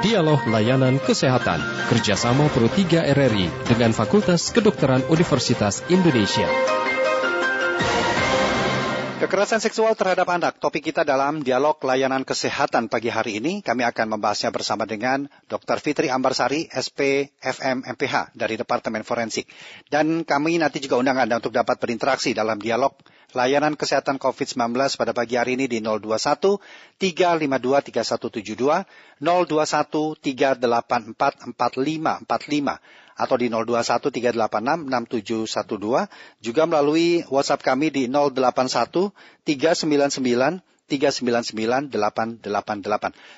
Dialog Layanan Kesehatan kerjasama Pro 3 RRI dengan Fakultas Kedokteran Universitas Indonesia. Kekerasan seksual terhadap anak, topik kita dalam dialog layanan kesehatan pagi hari ini. Kami akan membahasnya bersama dengan Dr. Fitri Ambarsari, SP FM MPH dari Departemen Forensik. Dan kami nanti juga undang Anda untuk dapat berinteraksi dalam dialog layanan kesehatan COVID-19 pada pagi hari ini di 021 352 3172, 021 384 4545 atau di 0213866712 juga melalui WhatsApp kami di 081 399 399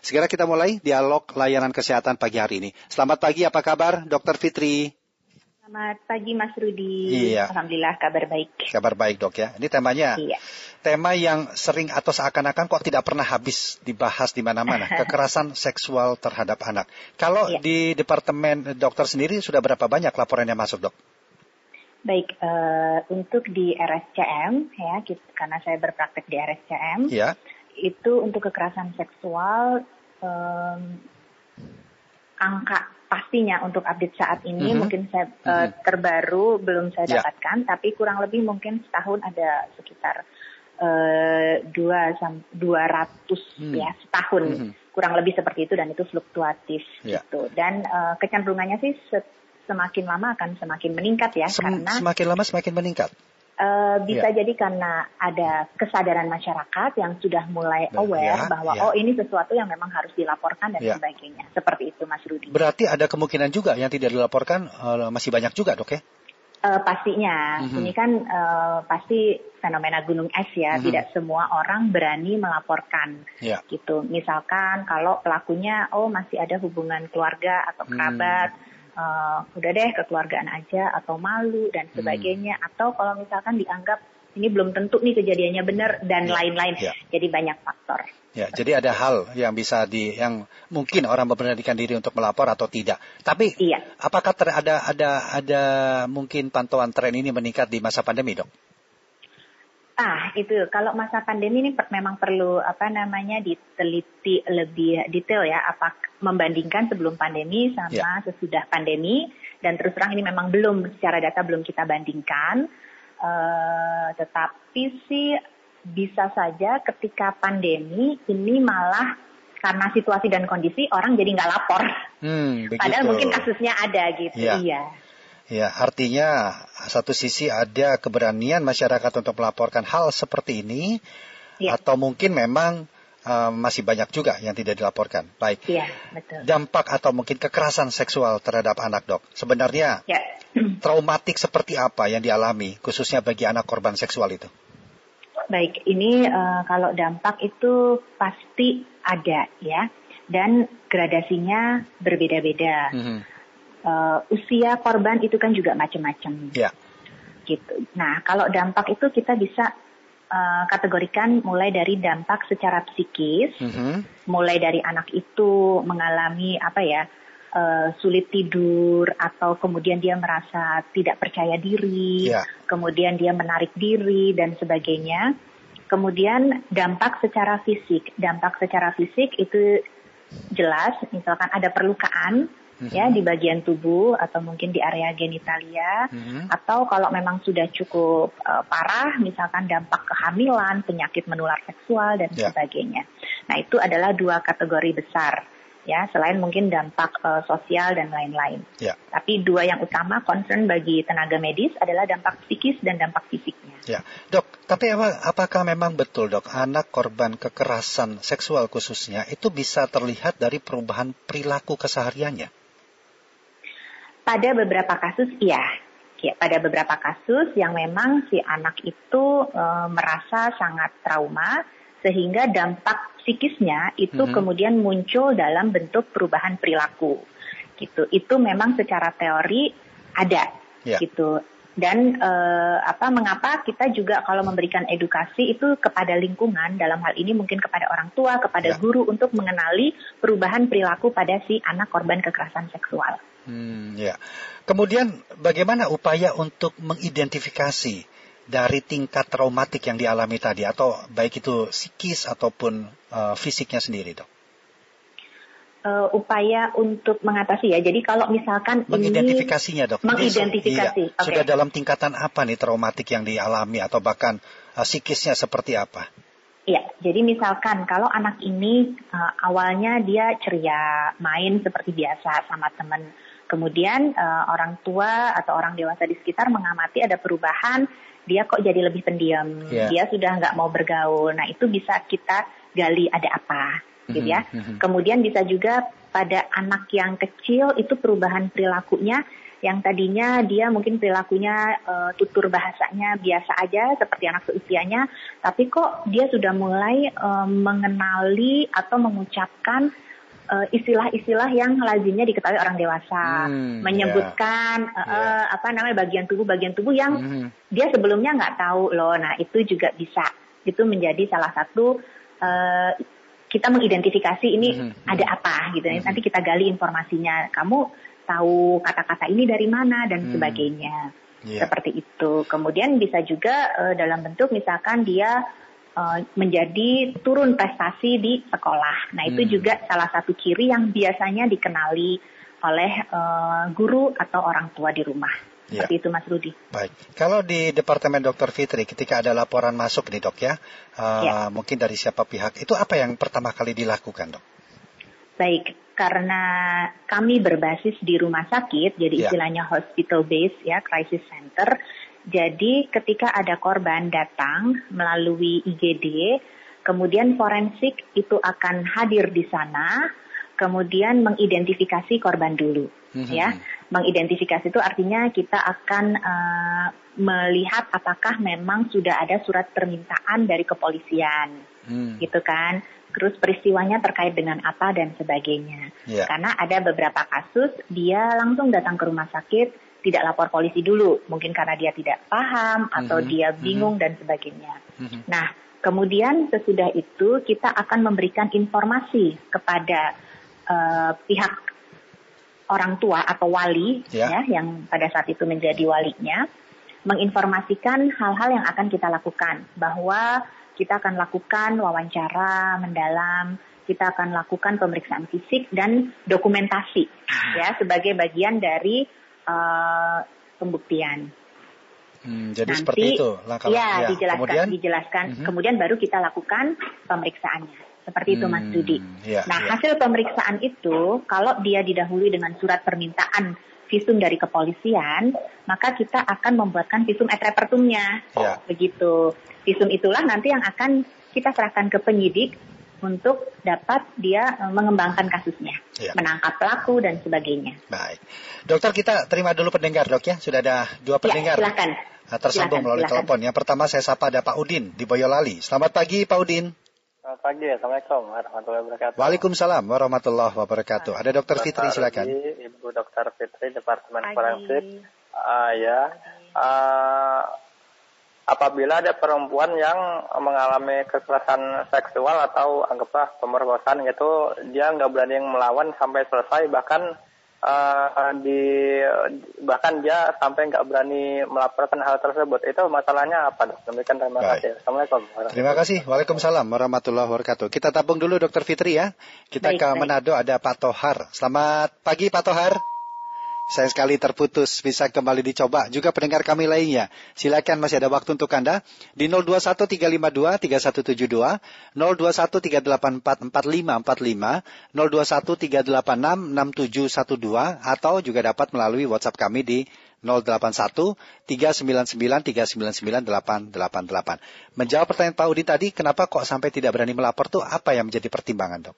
Segera kita mulai dialog layanan kesehatan pagi hari ini. Selamat pagi, apa kabar Dokter Fitri? Selamat pagi Mas Rudi. Iya. Alhamdulillah kabar baik. Kabar baik dok ya. Ini temanya. Iya. Tema yang sering atau seakan-akan kok tidak pernah habis dibahas di mana-mana. kekerasan seksual terhadap anak. Kalau iya. di Departemen Dokter sendiri sudah berapa banyak laporan yang masuk dok? Baik, uh, untuk di RSCM ya, karena saya berpraktek di RSCM, ya. itu untuk kekerasan seksual um, angka pastinya untuk update saat ini mm -hmm. mungkin saya mm -hmm. uh, terbaru belum saya yeah. dapatkan tapi kurang lebih mungkin setahun ada sekitar uh, dua dua ratus mm. ya setahun mm -hmm. kurang lebih seperti itu dan itu fluktuatif yeah. gitu dan uh, kecenderungannya sih semakin lama akan semakin meningkat ya Sem karena semakin lama semakin meningkat Uh, bisa ya. jadi karena ada kesadaran masyarakat yang sudah mulai aware ya, bahwa ya. oh ini sesuatu yang memang harus dilaporkan dan ya. sebagainya. Seperti itu Mas Rudi. Berarti ada kemungkinan juga yang tidak dilaporkan uh, masih banyak juga dok ya? Uh, pastinya, mm -hmm. ini kan uh, pasti fenomena gunung es ya. Mm -hmm. Tidak semua orang berani melaporkan, yeah. gitu. Misalkan kalau pelakunya, oh masih ada hubungan keluarga atau kerabat, mm uh, udah deh kekeluargaan aja atau malu dan hmm. sebagainya hmm. atau kalau misalkan dianggap ini belum tentu nih kejadiannya benar dan ya, lain-lain ya. jadi banyak faktor ya jadi ada hal yang bisa di yang mungkin orang memberanikan diri untuk melapor atau tidak tapi iya. apakah ter, ada ada ada mungkin pantauan tren ini meningkat di masa pandemi dok Ah, itu kalau masa pandemi ini per, memang perlu apa namanya diteliti lebih detail ya, apa membandingkan sebelum pandemi sama yeah. sesudah pandemi dan terus terang ini memang belum secara data belum kita bandingkan. Uh, tetapi sih bisa saja ketika pandemi ini malah karena situasi dan kondisi orang jadi nggak lapor. Hmm, Padahal mungkin kasusnya ada gitu. Yeah. Iya. Ya, artinya satu sisi ada keberanian masyarakat untuk melaporkan hal seperti ini, ya. atau mungkin memang uh, masih banyak juga yang tidak dilaporkan. Baik. Ya, betul. Dampak atau mungkin kekerasan seksual terhadap anak dok, sebenarnya ya. traumatik seperti apa yang dialami, khususnya bagi anak korban seksual itu? Baik, ini uh, kalau dampak itu pasti ada ya, dan gradasinya berbeda-beda. Mm -hmm uh, usia korban itu kan juga macam-macam. Ya. Gitu. Nah, kalau dampak itu kita bisa uh, kategorikan mulai dari dampak secara psikis, mm -hmm. mulai dari anak itu mengalami apa ya uh, sulit tidur atau kemudian dia merasa tidak percaya diri, yeah. kemudian dia menarik diri dan sebagainya. Kemudian dampak secara fisik, dampak secara fisik itu jelas, misalkan ada perlukaan hmm ya di bagian tubuh atau mungkin di area genitalia mm-hmm. atau kalau memang sudah cukup uh, parah misalkan dampak kehamilan, penyakit menular seksual dan yeah. sebagainya. Nah, itu adalah dua kategori besar ya selain mungkin dampak uh, sosial dan lain-lain. Ya. Tapi dua yang utama concern bagi tenaga medis adalah dampak psikis dan dampak fisiknya. Ya, dok. Tapi apa, apakah memang betul dok anak korban kekerasan seksual khususnya itu bisa terlihat dari perubahan perilaku kesehariannya? Pada beberapa kasus iya. Ya, pada beberapa kasus yang memang si anak itu e, merasa sangat trauma sehingga dampak psikisnya itu hmm. kemudian muncul dalam bentuk perubahan perilaku. Gitu. Itu memang secara teori ada yeah. gitu. Dan e, apa mengapa kita juga kalau memberikan edukasi itu kepada lingkungan dalam hal ini mungkin kepada orang tua, kepada yeah. guru untuk mengenali perubahan perilaku pada si anak korban kekerasan seksual. Hmm, ya. Kemudian bagaimana upaya untuk mengidentifikasi dari tingkat traumatik yang dialami tadi atau baik itu psikis ataupun uh, fisiknya sendiri, dok? uh, upaya untuk mengatasi ya. Jadi kalau misalkan mengidentifikasinya dok, mengidentifikasi, iya, okay. sudah dalam tingkatan apa nih traumatik yang dialami atau bahkan uh, psikisnya seperti apa? Ya, jadi misalkan kalau anak ini uh, awalnya dia ceria, main seperti biasa sama teman, kemudian uh, orang tua atau orang dewasa di sekitar mengamati ada perubahan, dia kok jadi lebih pendiam, yeah. dia sudah nggak mau bergaul. Nah itu bisa kita gali ada apa gitu ya. Mm-hmm. Kemudian bisa juga pada anak yang kecil itu perubahan perilakunya yang tadinya dia mungkin perilakunya uh, tutur bahasanya biasa aja seperti anak seusianya, tapi kok dia sudah mulai uh, mengenali atau mengucapkan istilah-istilah uh, yang lazimnya diketahui orang dewasa, hmm, menyebutkan yeah, uh, yeah. apa namanya bagian tubuh bagian tubuh yang hmm. dia sebelumnya nggak tahu loh. Nah itu juga bisa itu menjadi salah satu uh, kita mengidentifikasi ini mm-hmm. ada apa gitu. Mm-hmm. Nanti kita gali informasinya. Kamu tahu kata-kata ini dari mana dan mm-hmm. sebagainya. Yeah. Seperti itu. Kemudian bisa juga uh, dalam bentuk misalkan dia menjadi turun prestasi di sekolah. Nah, itu mm. juga salah satu ciri yang biasanya dikenali oleh uh, guru atau orang tua di rumah. Ya. Seperti itu Mas Rudi. Baik. Kalau di Departemen Dokter Fitri ketika ada laporan masuk nih dok ya, uh, ya. mungkin dari siapa pihak, itu apa yang pertama kali dilakukan dok? Baik, karena kami berbasis di rumah sakit, jadi ya. istilahnya hospital base ya, crisis center. Jadi ketika ada korban datang melalui IGD, kemudian forensik itu akan hadir di sana, kemudian mengidentifikasi korban dulu, mm-hmm. ya mengidentifikasi itu artinya kita akan uh, melihat apakah memang sudah ada surat permintaan dari kepolisian, hmm. gitu kan. Terus peristiwanya terkait dengan apa dan sebagainya. Yeah. Karena ada beberapa kasus dia langsung datang ke rumah sakit tidak lapor polisi dulu, mungkin karena dia tidak paham atau mm -hmm. dia bingung mm -hmm. dan sebagainya. Mm -hmm. Nah, kemudian sesudah itu kita akan memberikan informasi kepada uh, pihak orang tua atau wali ya. ya yang pada saat itu menjadi walinya menginformasikan hal-hal yang akan kita lakukan bahwa kita akan lakukan wawancara mendalam kita akan lakukan pemeriksaan fisik dan dokumentasi ya sebagai bagian dari uh, pembuktian. Hmm, jadi Nanti, seperti itu langkah ya, ya. dijelaskan, kemudian, dijelaskan. Mhm. -huh. Kemudian baru kita lakukan pemeriksaannya. Seperti itu Mas Dudi. Hmm, ya, nah, ya. hasil pemeriksaan itu kalau dia didahului dengan surat permintaan visum dari kepolisian, maka kita akan membuatkan visum et repertumnya. Ya. Begitu. Visum itulah nanti yang akan kita serahkan ke penyidik untuk dapat dia e, mengembangkan kasusnya, ya. menangkap pelaku dan sebagainya. Baik, dokter kita terima dulu pendengar dok ya, sudah ada dua ya, pendengar. Ya, silakan. Tersambung silakan, melalui silakan. telepon. Yang pertama saya sapa ada Pak Udin di Boyolali. Selamat pagi Pak Udin. Selamat pagi, Assalamualaikum warahmatullahi wabarakatuh. Waalaikumsalam warahmatullahi wabarakatuh. Ada Dokter Fitri, silakan. Ibu Dokter Fitri, Departemen Forensik. Uh, ya, uh, apabila ada perempuan yang mengalami kekerasan seksual atau anggaplah pemerkosaan gitu, dia nggak berani melawan sampai selesai, bahkan uh, di bahkan dia sampai nggak berani melaporkan hal tersebut. Itu masalahnya apa? Demikian terima Baik. kasih. Assalamualaikum. Terima kasih. Waalaikumsalam warahmatullahi wabarakatuh. Kita tabung dulu Dokter Fitri ya. Kita baik, ke. Manado ada Pak Tohar. Selamat pagi Pak Tohar. Saya sekali terputus, bisa kembali dicoba. Juga pendengar kami lainnya. Silakan masih ada waktu untuk Anda di 0213523172, 0213844545, 0213866712 atau juga dapat melalui WhatsApp kami di 081 399 399 888. Menjawab pertanyaan Pak Udin tadi, kenapa kok sampai tidak berani melapor tuh apa yang menjadi pertimbangan, Dok?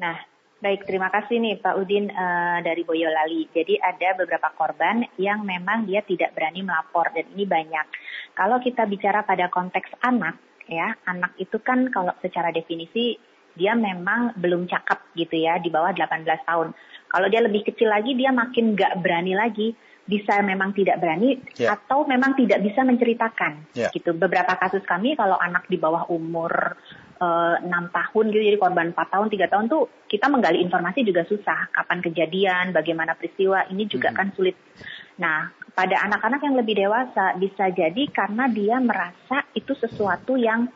Nah, Baik, terima kasih nih Pak Udin uh, dari Boyolali. Jadi ada beberapa korban yang memang dia tidak berani melapor dan ini banyak. Kalau kita bicara pada konteks anak, ya anak itu kan kalau secara definisi dia memang belum cakep gitu ya di bawah 18 tahun. Kalau dia lebih kecil lagi dia makin nggak berani lagi bisa memang tidak berani yeah. atau memang tidak bisa menceritakan yeah. gitu. Beberapa kasus kami kalau anak di bawah umur enam tahun gitu jadi korban empat tahun tiga tahun tuh kita menggali informasi juga susah kapan kejadian bagaimana peristiwa ini juga hmm. kan sulit nah pada anak-anak yang lebih dewasa bisa jadi karena dia merasa itu sesuatu yang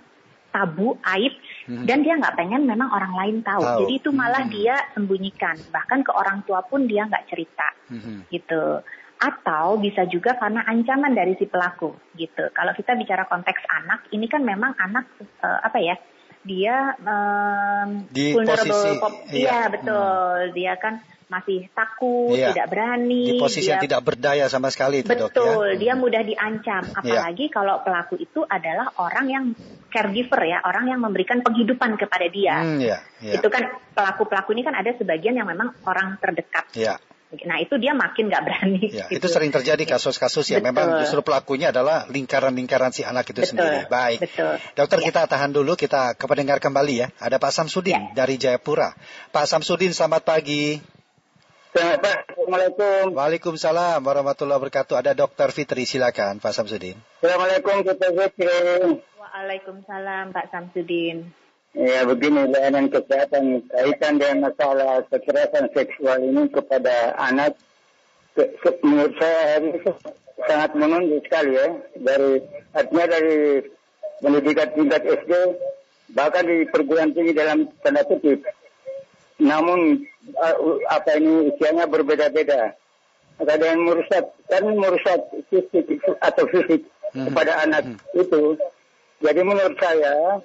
tabu aib hmm. dan dia nggak pengen memang orang lain tahu. tahu. Jadi itu malah hmm. dia sembunyikan, bahkan ke orang tua pun dia nggak cerita, hmm. gitu. Atau bisa juga karena ancaman dari si pelaku, gitu. Kalau kita bicara konteks anak, ini kan memang anak uh, apa ya? Dia um, di vulnerable, posisi, iya, iya betul. Hmm. Dia kan masih takut, iya. tidak berani. Di posisi dia, yang tidak berdaya sama sekali itu Betul, dok, ya? dia mudah diancam. Iya. Apalagi iya. kalau pelaku itu adalah orang yang caregiver ya, orang yang memberikan penghidupan kepada dia. Hmm, iya, iya. Itu kan pelaku-pelaku ini kan ada sebagian yang memang orang terdekat. Iya. Nah itu dia makin nggak berani. Ya, gitu. Itu sering terjadi kasus-kasus yang memang justru pelakunya adalah lingkaran-lingkaran si anak itu betul, sendiri. Baik, betul. dokter ya. kita tahan dulu, kita ke pendengar kembali ya. Ada Pak Samsudin ya. dari Jayapura. Pak Samsudin, selamat pagi. Assalamualaikum. Waalaikumsalam warahmatullahi wabarakatuh. Ada Dokter Fitri, silakan Pak Samsudin. Assalamualaikum Dokter Fitri. Waalaikumsalam Pak Samsudin. Ya begini layanan kesehatan kaitan dengan masalah kekerasan seksual ini kepada anak menurut saya ini sangat menunjuk sekali ya dari artinya dari pendidikan tingkat SD bahkan di perguruan tinggi dalam tanda kutip namun uh, apa ini usianya berbeda-beda. Ada yang merusak, kan merusak fisik atau fisik hmm. kepada anak hmm. itu. Jadi menurut saya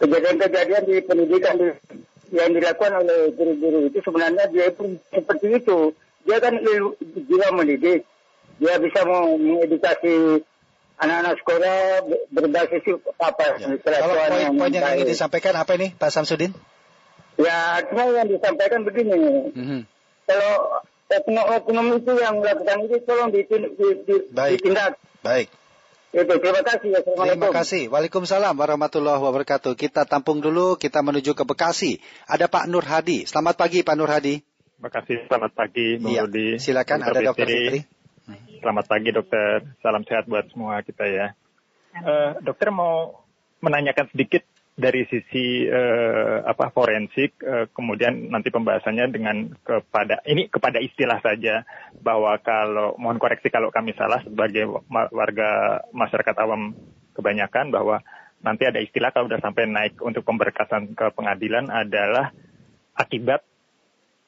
kejadian-kejadian di pendidikan di, yang dilakukan oleh guru-guru itu sebenarnya dia itu seperti itu. Dia kan juga mendidik. Dia bisa mengedukasi anak-anak sekolah berbasis apa ya. Kalau poin-poin yang, yang ingin disampaikan apa ini Pak Samsudin? Ya, artinya yang disampaikan begini. Mm-hmm. Kalau oknum-oknum itu yang melakukan itu tolong ditindak. Di, di, Baik. ditindak. Baik. Itu, terima kasih. Terima kasih. Waalaikumsalam warahmatullahi wabarakatuh. Kita tampung dulu, kita menuju ke Bekasi. Ada Pak Nur Hadi. Selamat pagi Pak Nur Hadi. Terima kasih, selamat pagi Bung ya. Rudi. Silakan, Dr. ada Dokter Fitri. Selamat pagi dokter, salam sehat buat semua kita ya. Uh, dokter mau menanyakan sedikit dari sisi uh, apa forensik uh, kemudian nanti pembahasannya dengan kepada ini kepada istilah saja bahwa kalau mohon koreksi kalau kami salah sebagai warga masyarakat awam kebanyakan bahwa nanti ada istilah kalau sudah sampai naik untuk pemberkasan ke pengadilan adalah akibat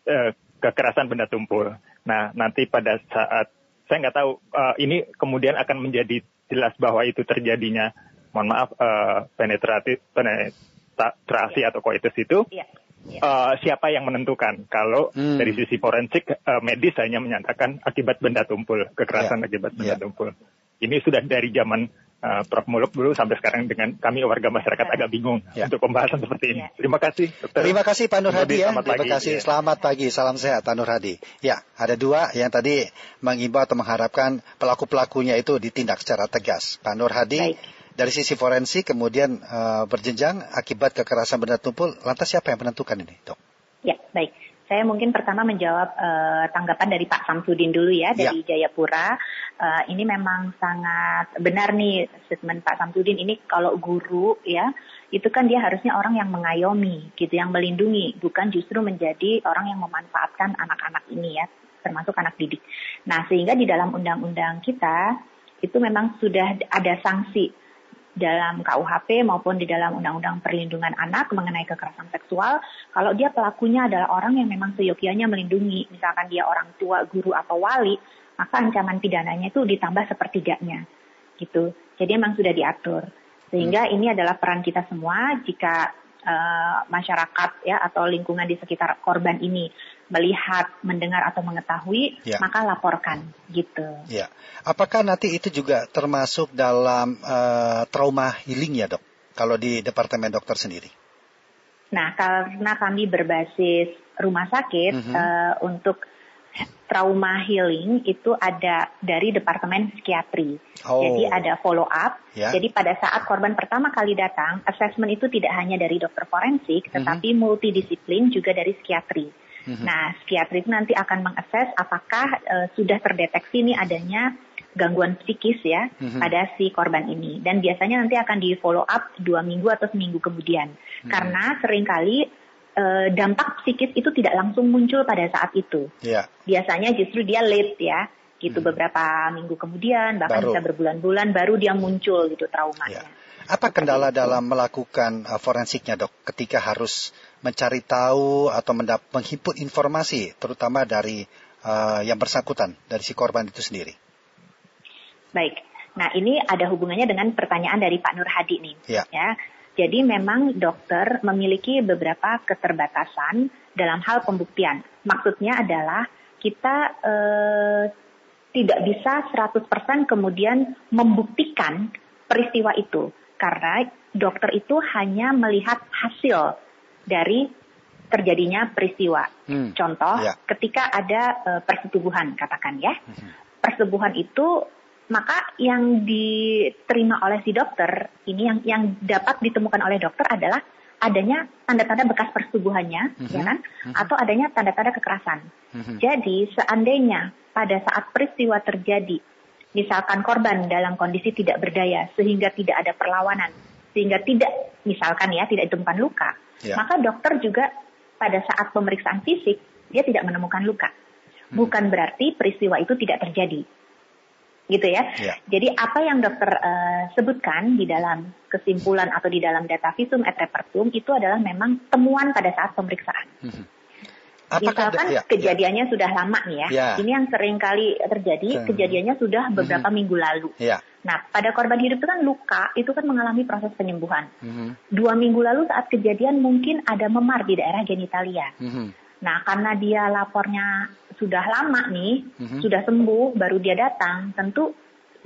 uh, kekerasan benda tumpul. Nah nanti pada saat saya nggak tahu uh, ini kemudian akan menjadi jelas bahwa itu terjadinya mohon maaf uh, penetrasi penetrasi atau koitus itu ya. Ya. Uh, siapa yang menentukan kalau hmm. dari sisi forensik uh, medis hanya menyatakan akibat benda tumpul kekerasan ya. akibat benda ya. tumpul ini sudah dari zaman uh, Prof Muluk dulu sampai sekarang dengan kami warga masyarakat ya. agak bingung ya. untuk pembahasan seperti ini. Ya. Terima kasih. Dokter. Terima kasih Pak Nur Hadi ya. Terima kasih. Ya. Selamat pagi. Salam sehat Pak Nur Hadi. Ya, ada dua yang tadi mengimbau atau mengharapkan pelaku-pelakunya itu ditindak secara tegas. Pak Nur Hadi Baik dari sisi forensik kemudian uh, berjenjang akibat kekerasan benda tumpul, lantas siapa yang menentukan ini, dok? Ya, baik. Saya mungkin pertama menjawab uh, tanggapan dari Pak Samsudin dulu ya dari ya. Jayapura. Uh, ini memang sangat benar nih statement Pak Samsudin ini kalau guru ya itu kan dia harusnya orang yang mengayomi gitu, yang melindungi, bukan justru menjadi orang yang memanfaatkan anak-anak ini ya, termasuk anak didik. Nah sehingga di dalam undang-undang kita itu memang sudah ada sanksi dalam KUHP maupun di dalam Undang-Undang Perlindungan Anak mengenai kekerasan seksual, kalau dia pelakunya adalah orang yang memang seyogianya melindungi, misalkan dia orang tua, guru atau wali, maka ancaman pidananya itu ditambah sepertiganya, gitu. Jadi memang sudah diatur. Sehingga hmm. ini adalah peran kita semua jika uh, masyarakat ya atau lingkungan di sekitar korban ini melihat, mendengar atau mengetahui, ya. maka laporkan gitu. Ya. Apakah nanti itu juga termasuk dalam uh, trauma healing ya, Dok? Kalau di Departemen Dokter sendiri? Nah, karena kami berbasis rumah sakit mm -hmm. uh, untuk trauma healing itu ada dari departemen psikiatri. Oh. Jadi ada follow up. Yeah. Jadi pada saat korban pertama kali datang, assessment itu tidak hanya dari dokter forensik, mhm. tetapi mm -hmm. multidisiplin juga dari psikiatri. Mm-hmm. Nah, psikiatri itu nanti akan mengakses apakah uh, sudah terdeteksi ini adanya gangguan psikis ya mm-hmm. pada si korban ini. Dan biasanya nanti akan di follow up dua minggu atau seminggu kemudian. Mm-hmm. Karena sering kali uh, dampak psikis itu tidak langsung muncul pada saat itu. Yeah. Biasanya justru dia late ya gitu hmm. beberapa minggu kemudian bahkan baru. bisa berbulan-bulan baru dia muncul gitu traumanya. Yeah. Apa kendala dalam melakukan uh, forensiknya dok ketika harus mencari tahu atau menghimpun informasi terutama dari uh, yang bersangkutan dari si korban itu sendiri? Baik, nah ini ada hubungannya dengan pertanyaan dari Pak Nur Hadi nih. Ya. ya. Jadi memang dokter memiliki beberapa keterbatasan dalam hal pembuktian. Maksudnya adalah kita eh, tidak bisa 100% kemudian membuktikan peristiwa itu karena dokter itu hanya melihat hasil dari terjadinya peristiwa. Hmm. Contoh, ya. ketika ada uh, persetubuhan, katakan ya, hmm. persetubuhan itu maka yang diterima oleh si dokter ini yang yang dapat ditemukan oleh dokter adalah adanya tanda-tanda bekas persetubuhannya, mm-hmm. ya kan? Mm-hmm. Atau adanya tanda-tanda kekerasan. Mm-hmm. Jadi seandainya pada saat peristiwa terjadi misalkan korban dalam kondisi tidak berdaya sehingga tidak ada perlawanan sehingga tidak misalkan ya tidak ditemukan luka ya. maka dokter juga pada saat pemeriksaan fisik dia tidak menemukan luka hmm. bukan berarti peristiwa itu tidak terjadi gitu ya. ya. Jadi apa yang dokter uh, sebutkan di dalam kesimpulan atau di dalam data visum et repertum itu adalah memang temuan pada saat pemeriksaan. Hmm. Apakah Misalkan ya, kejadiannya ya. sudah lama nih ya. ya. Ini yang sering kali terjadi, hmm. kejadiannya sudah beberapa hmm. minggu lalu. Ya. Nah, pada korban hidup itu kan luka, itu kan mengalami proses penyembuhan. Hmm. Dua minggu lalu saat kejadian mungkin ada memar di daerah genitalia. Hmm. Nah, karena dia lapornya sudah lama nih, hmm. sudah sembuh, baru dia datang, tentu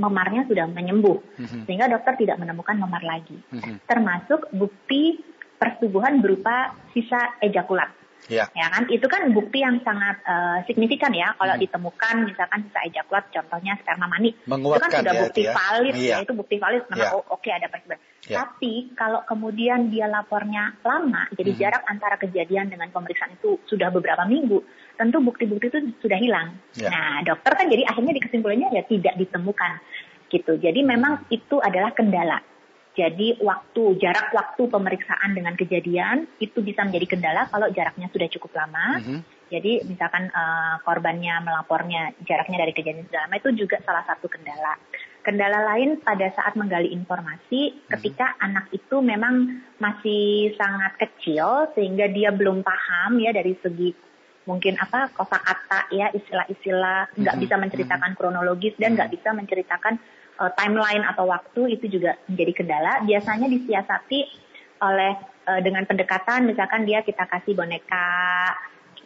memarnya sudah menyembuh. Hmm. Sehingga dokter tidak menemukan memar lagi. Hmm. Termasuk bukti persetubuhan berupa sisa ejakulat. Ya. ya kan itu kan bukti yang sangat uh, signifikan ya kalau hmm. ditemukan misalkan sisa ejakulat contohnya sperma mani itu kan sudah ya, bukti ya. valid ya. ya itu bukti valid memang ya. oh, oke okay, ada persebaran. Ya. Tapi kalau kemudian dia lapornya lama jadi hmm. jarak antara kejadian dengan pemeriksaan itu sudah beberapa minggu tentu bukti-bukti itu sudah hilang. Ya. Nah dokter kan jadi akhirnya di kesimpulannya ya tidak ditemukan gitu. Jadi memang itu adalah kendala jadi waktu jarak waktu pemeriksaan dengan kejadian itu bisa menjadi kendala kalau jaraknya sudah cukup lama. Mm -hmm. Jadi misalkan uh, korbannya melapornya jaraknya dari kejadian sudah lama itu juga salah satu kendala. Kendala lain pada saat menggali informasi mm-hmm. ketika anak itu memang masih sangat kecil sehingga dia belum paham ya dari segi mungkin apa kosakata ya istilah-istilah nggak -istilah, bisa menceritakan kronologis dan nggak bisa menceritakan uh, timeline atau waktu itu juga menjadi kendala. Biasanya disiasati oleh uh, dengan pendekatan misalkan dia kita kasih boneka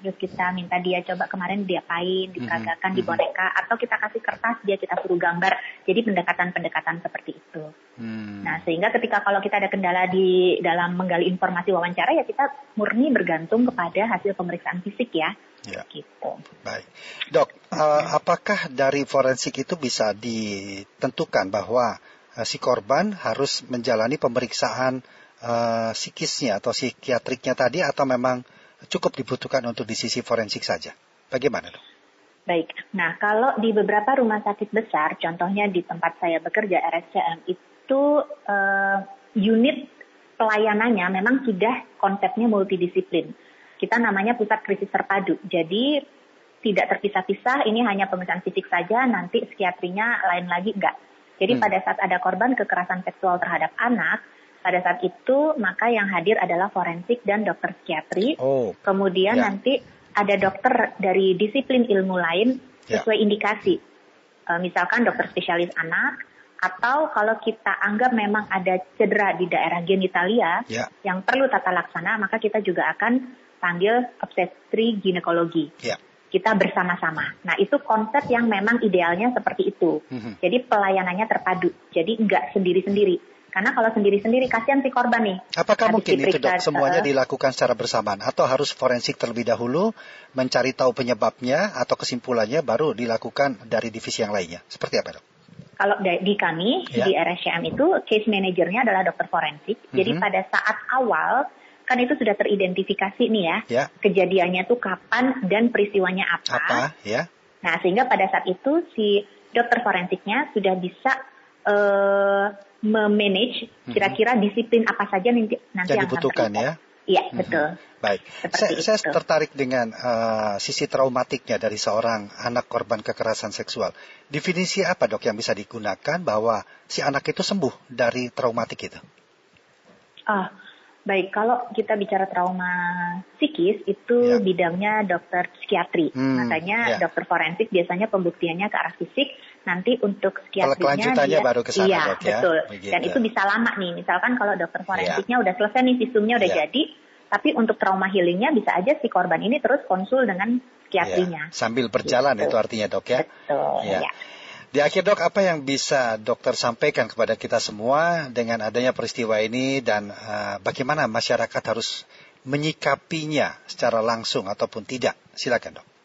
terus kita minta dia coba kemarin diapain diperagakan mm -hmm. di boneka atau kita kasih kertas dia kita suruh gambar jadi pendekatan-pendekatan seperti itu mm. nah sehingga ketika kalau kita ada kendala di dalam menggali informasi wawancara ya kita murni bergantung kepada hasil pemeriksaan fisik ya Ya. Gitu. Baik, dok, uh, apakah dari forensik itu bisa ditentukan bahwa uh, si korban harus menjalani pemeriksaan uh, psikisnya atau psikiatriknya tadi atau memang cukup dibutuhkan untuk di sisi forensik saja? Bagaimana dok? Baik, nah kalau di beberapa rumah sakit besar, contohnya di tempat saya bekerja RSCM itu uh, unit pelayanannya memang sudah konsepnya multidisiplin kita namanya pusat krisis terpadu. Jadi tidak terpisah-pisah, ini hanya pemeriksaan fisik saja, nanti psikiatrinya lain lagi enggak. Jadi hmm. pada saat ada korban kekerasan seksual terhadap anak, pada saat itu maka yang hadir adalah forensik dan dokter psikiatri. Oh. Kemudian ya. nanti ada dokter dari disiplin ilmu lain ya. sesuai ya. indikasi. E, misalkan dokter spesialis anak, atau kalau kita anggap memang ada cedera di daerah genitalia ya. yang perlu tata laksana, maka kita juga akan panggil obstetri ginekologi. Yeah. Kita bersama-sama. Nah itu konsep yang memang idealnya seperti itu. Mm-hmm. Jadi pelayanannya terpadu. Jadi nggak sendiri-sendiri. Karena kalau sendiri-sendiri kasihan si korban nih. Apakah mungkin itu dok semuanya dilakukan secara bersamaan atau harus forensik terlebih dahulu mencari tahu penyebabnya atau kesimpulannya baru dilakukan dari divisi yang lainnya? Seperti apa dok? Kalau di kami ya. di RSCM itu case manajernya adalah dokter forensik. Mm -hmm. Jadi pada saat awal kan itu sudah teridentifikasi nih ya, ya. kejadiannya tuh kapan dan peristiwanya apa. Apa, ya. Nah, sehingga pada saat itu si dokter forensiknya sudah bisa uh, memanage mhm. kira-kira disiplin apa saja nanti nanti yang, yang dibutuhkan ya. Iya, hmm. betul. Baik, saya, saya tertarik dengan uh, sisi traumatiknya dari seorang anak korban kekerasan seksual. Definisi apa dok yang bisa digunakan bahwa si anak itu sembuh dari traumatik itu? Ah, baik. Kalau kita bicara trauma psikis itu ya. bidangnya dokter psikiatri. Hmm, Makanya ya. dokter forensik biasanya pembuktiannya ke arah fisik. Nanti untuk psikiatrinya dia, baru ke sana, iya, dok, ya. betul. Begitu. Dan itu bisa lama nih. Misalkan kalau dokter ya. forensiknya ya. udah selesai nih visumnya udah ya. jadi, tapi untuk trauma healingnya bisa aja si korban ini terus konsul dengan psikiatrinya. Ya. Sambil berjalan gitu. itu artinya dok ya. Betul. Ya. ya. Di akhir dok, apa yang bisa dokter sampaikan kepada kita semua dengan adanya peristiwa ini dan uh, bagaimana masyarakat harus menyikapinya secara langsung ataupun tidak? Silakan dok.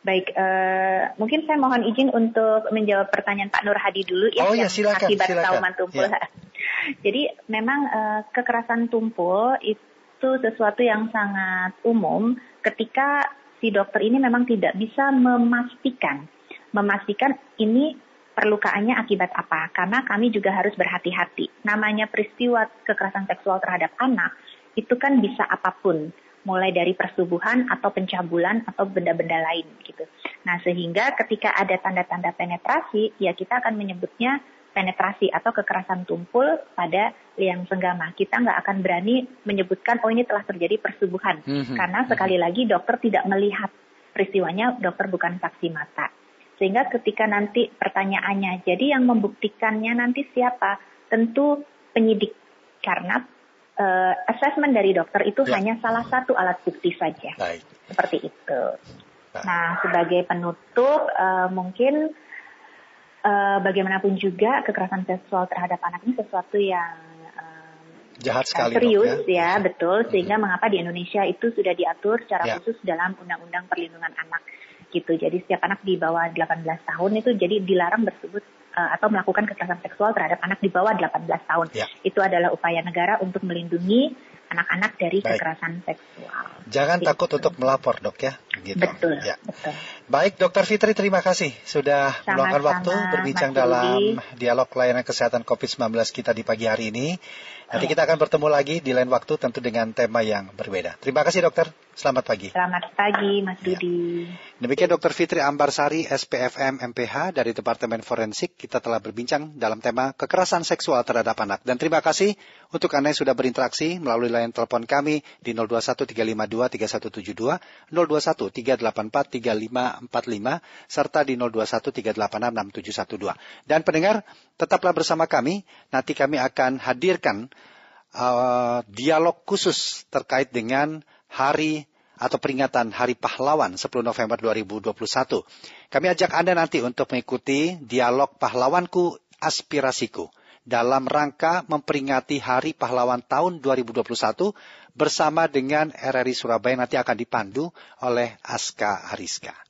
Baik, uh, mungkin saya mohon izin untuk menjawab pertanyaan Pak Nur Hadi dulu ya. Oh ya, silakan. Akibat silakan. trauman tumpul. Ya. Jadi memang uh, kekerasan tumpul itu sesuatu yang sangat umum ketika si dokter ini memang tidak bisa memastikan memastikan ini perlukaannya akibat apa. Karena kami juga harus berhati-hati. Namanya peristiwa kekerasan seksual terhadap anak itu kan bisa apa pun, mulai dari persubuhan atau pencabulan atau benda-benda lain gitu. Nah, sehingga ketika ada tanda-tanda penetrasi, ya kita akan menyebutnya penetrasi atau kekerasan tumpul pada liang senggama. Kita nggak akan berani menyebutkan oh ini telah terjadi persubuhan mm -hmm. karena sekali lagi dokter tidak melihat peristiwanya, dokter bukan saksi mata. Sehingga ketika nanti pertanyaannya, jadi yang membuktikannya nanti siapa? Tentu penyidik. Karena uh, assessment dari dokter itu ya. hanya salah satu alat bukti saja. Baik. Seperti itu. Baik. Nah, sebagai penutup, uh, mungkin uh, bagaimanapun juga kekerasan seksual terhadap anak ini sesuatu yang jahat sekali serius dok, ya. ya betul sehingga hmm. mengapa di Indonesia itu sudah diatur secara ya. khusus dalam Undang-Undang Perlindungan Anak gitu. Jadi setiap anak di bawah 18 tahun itu jadi dilarang bersebut atau melakukan kekerasan seksual terhadap anak di bawah 18 tahun. Ya. Itu adalah upaya negara untuk melindungi anak-anak dari Baik. kekerasan seksual. Jangan gitu. takut untuk melapor, Dok ya. Gitu. Betul, ya. betul. Baik, Dokter Fitri terima kasih sudah meluangkan waktu berbincang dalam dialog layanan kesehatan COVID-19 kita di pagi hari ini. Nanti kita akan bertemu lagi di lain waktu tentu dengan tema yang berbeda. Terima kasih dokter. Selamat pagi. Selamat pagi Mas ya. Dudi. Demikian Dokter Fitri Ambarsari SPFM MPH dari Departemen Forensik. Kita telah berbincang dalam tema kekerasan seksual terhadap anak. Dan terima kasih untuk Anda yang sudah berinteraksi melalui line telepon kami di 0213523172, 0213843545, serta di 0213866712. Dan pendengar, tetaplah bersama kami. Nanti kami akan hadirkan uh, dialog khusus terkait dengan hari atau peringatan Hari Pahlawan 10 November 2021. Kami ajak Anda nanti untuk mengikuti dialog pahlawanku aspirasiku dalam rangka memperingati Hari Pahlawan tahun 2021 bersama dengan RRI Surabaya nanti akan dipandu oleh Aska Ariska.